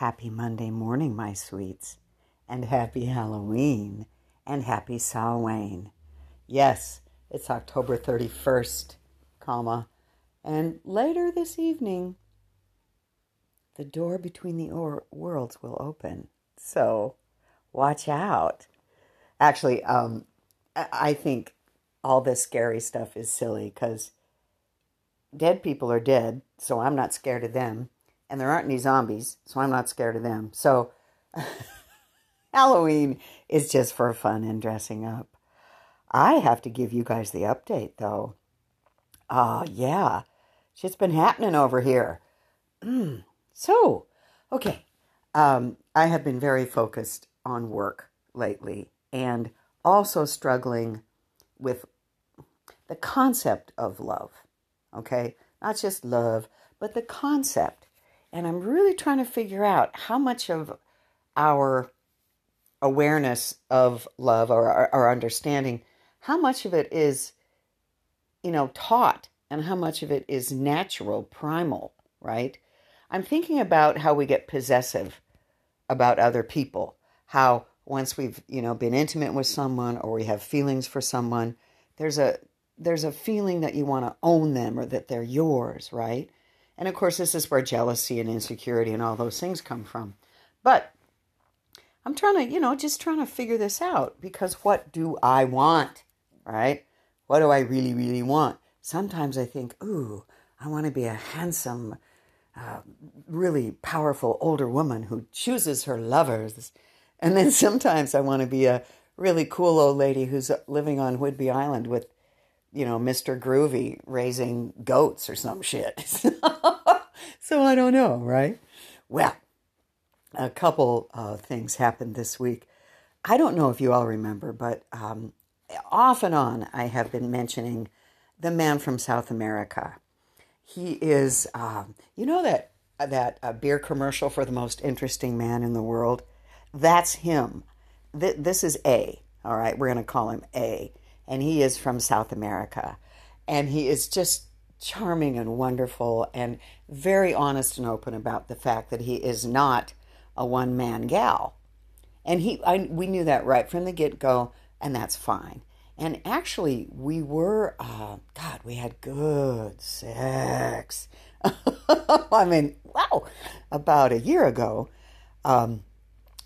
Happy Monday morning, my sweets, and happy Halloween, and happy Samhain. Yes, it's October 31st, comma, and later this evening, the door between the or- worlds will open. So, watch out. Actually, um, I think all this scary stuff is silly because dead people are dead, so I'm not scared of them. And there aren't any zombies, so I'm not scared of them. So Halloween is just for fun and dressing up. I have to give you guys the update, though. Ah, uh, yeah. Shit's been happening over here. Mm. So, okay. Um, I have been very focused on work lately and also struggling with the concept of love. Okay? Not just love, but the concept. And I'm really trying to figure out how much of our awareness of love or our, understanding, how much of it is, you know, taught and how much of it is natural, primal, right? I'm thinking about how we get possessive about other people, how once we've, you know, been intimate with someone or we have feelings for someone, there's a there's a feeling that you want to own them or that they're yours, right? And of course, this is where jealousy and insecurity and all those things come from. But I'm trying to, you know, just trying to figure this out because what do I want, right? What do I really, really want? Sometimes I think, ooh, I want to be a handsome, uh, really powerful older woman who chooses her lovers. And then sometimes I want to be a really cool old lady who's living on Whidbey Island with you know, Mr. Groovy raising goats or some shit. so I don't know, right? Well, a couple uh, things happened this week. I don't know if you all remember, but um, off and on I have been mentioning the man from South America. He is, um, you know that that uh, beer commercial for the most interesting man in the world. That's him. Th- this is A. All right, we're going to call him A and he is from South America. And he is just charming and wonderful and very honest and open about the fact that he is not a one man gal. And he, I, we knew that right from the get go, and that's fine. And actually, we were, uh, God, we had good sex. I mean, wow, about a year ago. Um,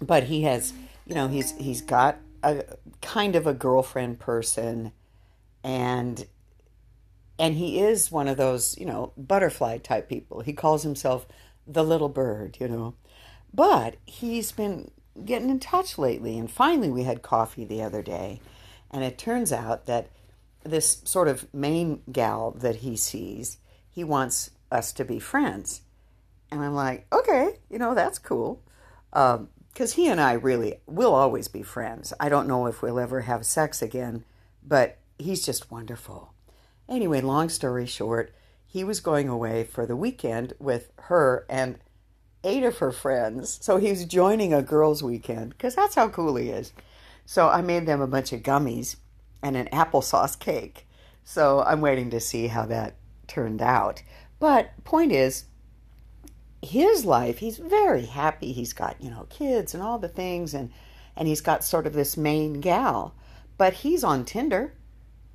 but he has, you know, he's he's got a kind of a girlfriend person and and he is one of those, you know, butterfly type people. He calls himself the little bird, you know. But he's been getting in touch lately and finally we had coffee the other day and it turns out that this sort of main gal that he sees, he wants us to be friends. And I'm like, okay, you know, that's cool. Um, because he and I really will always be friends. I don't know if we'll ever have sex again, but he's just wonderful. Anyway, long story short, he was going away for the weekend with her and eight of her friends. So he's joining a girls' weekend because that's how cool he is. So I made them a bunch of gummies and an applesauce cake. So I'm waiting to see how that turned out. But point is, his life, he's very happy. He's got, you know, kids and all the things and and he's got sort of this main gal. But he's on Tinder.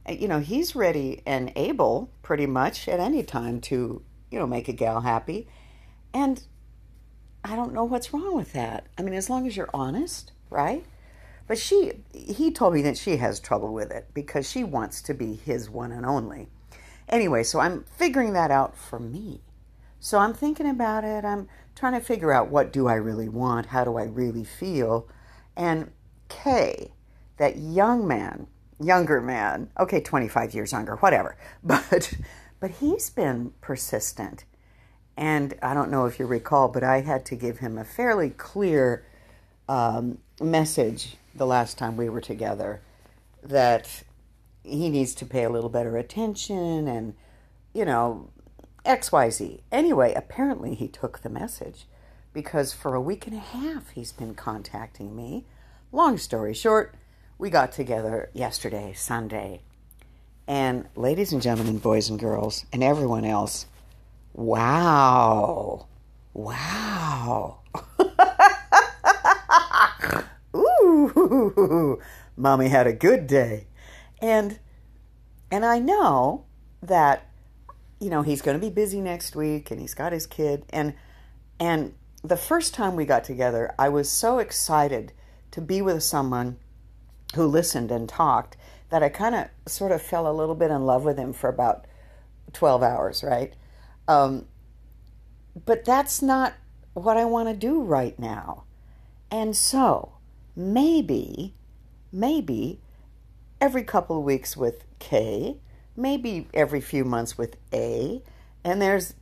Uh, you know, he's ready and able pretty much at any time to, you know, make a gal happy. And I don't know what's wrong with that. I mean, as long as you're honest, right? But she he told me that she has trouble with it because she wants to be his one and only. Anyway, so I'm figuring that out for me. So I'm thinking about it. I'm trying to figure out what do I really want? How do I really feel? And Kay, that young man, younger man, okay, 25 years younger, whatever, but but he's been persistent. And I don't know if you recall, but I had to give him a fairly clear um, message the last time we were together that he needs to pay a little better attention and, you know, XYZ. Anyway, apparently he took the message because for a week and a half he's been contacting me. Long story short, we got together yesterday, Sunday. And ladies and gentlemen, boys and girls, and everyone else, wow. Wow. Ooh, mommy had a good day. And and I know that you know, he's going to be busy next week and he's got his kid and and the first time we got together, I was so excited to be with someone who listened and talked that I kind of sort of fell a little bit in love with him for about 12 hours, right? Um, but that's not what I want to do right now. And so maybe, maybe every couple of weeks with K, maybe every few months with A, and there's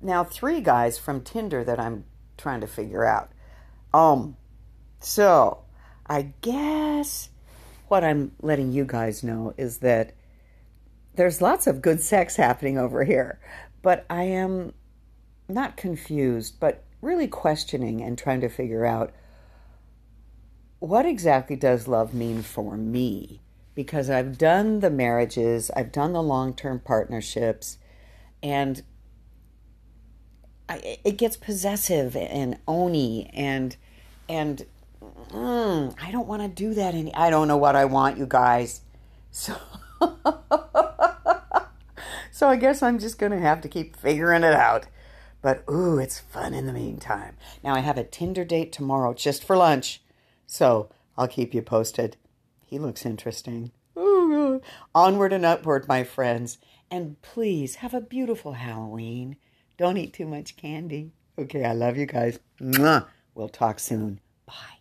now three guys from Tinder that I'm trying to figure out. Um, so I guess what I'm letting you guys know is that there's lots of good sex happening over here, but I am not confused, but really questioning and trying to figure out what exactly does love mean for me? Because I've done the marriages, I've done the long term partnerships, and I, it gets possessive and ony and and mm, I don't want to do that any I don't know what I want you guys. So so I guess I'm just going to have to keep figuring it out. But ooh it's fun in the meantime. Now I have a Tinder date tomorrow just for lunch so I'll keep you posted he looks interesting ooh, onward and upward my friends and please have a beautiful Halloween don't eat too much candy. Okay, I love you guys. Mwah. We'll talk soon. Bye.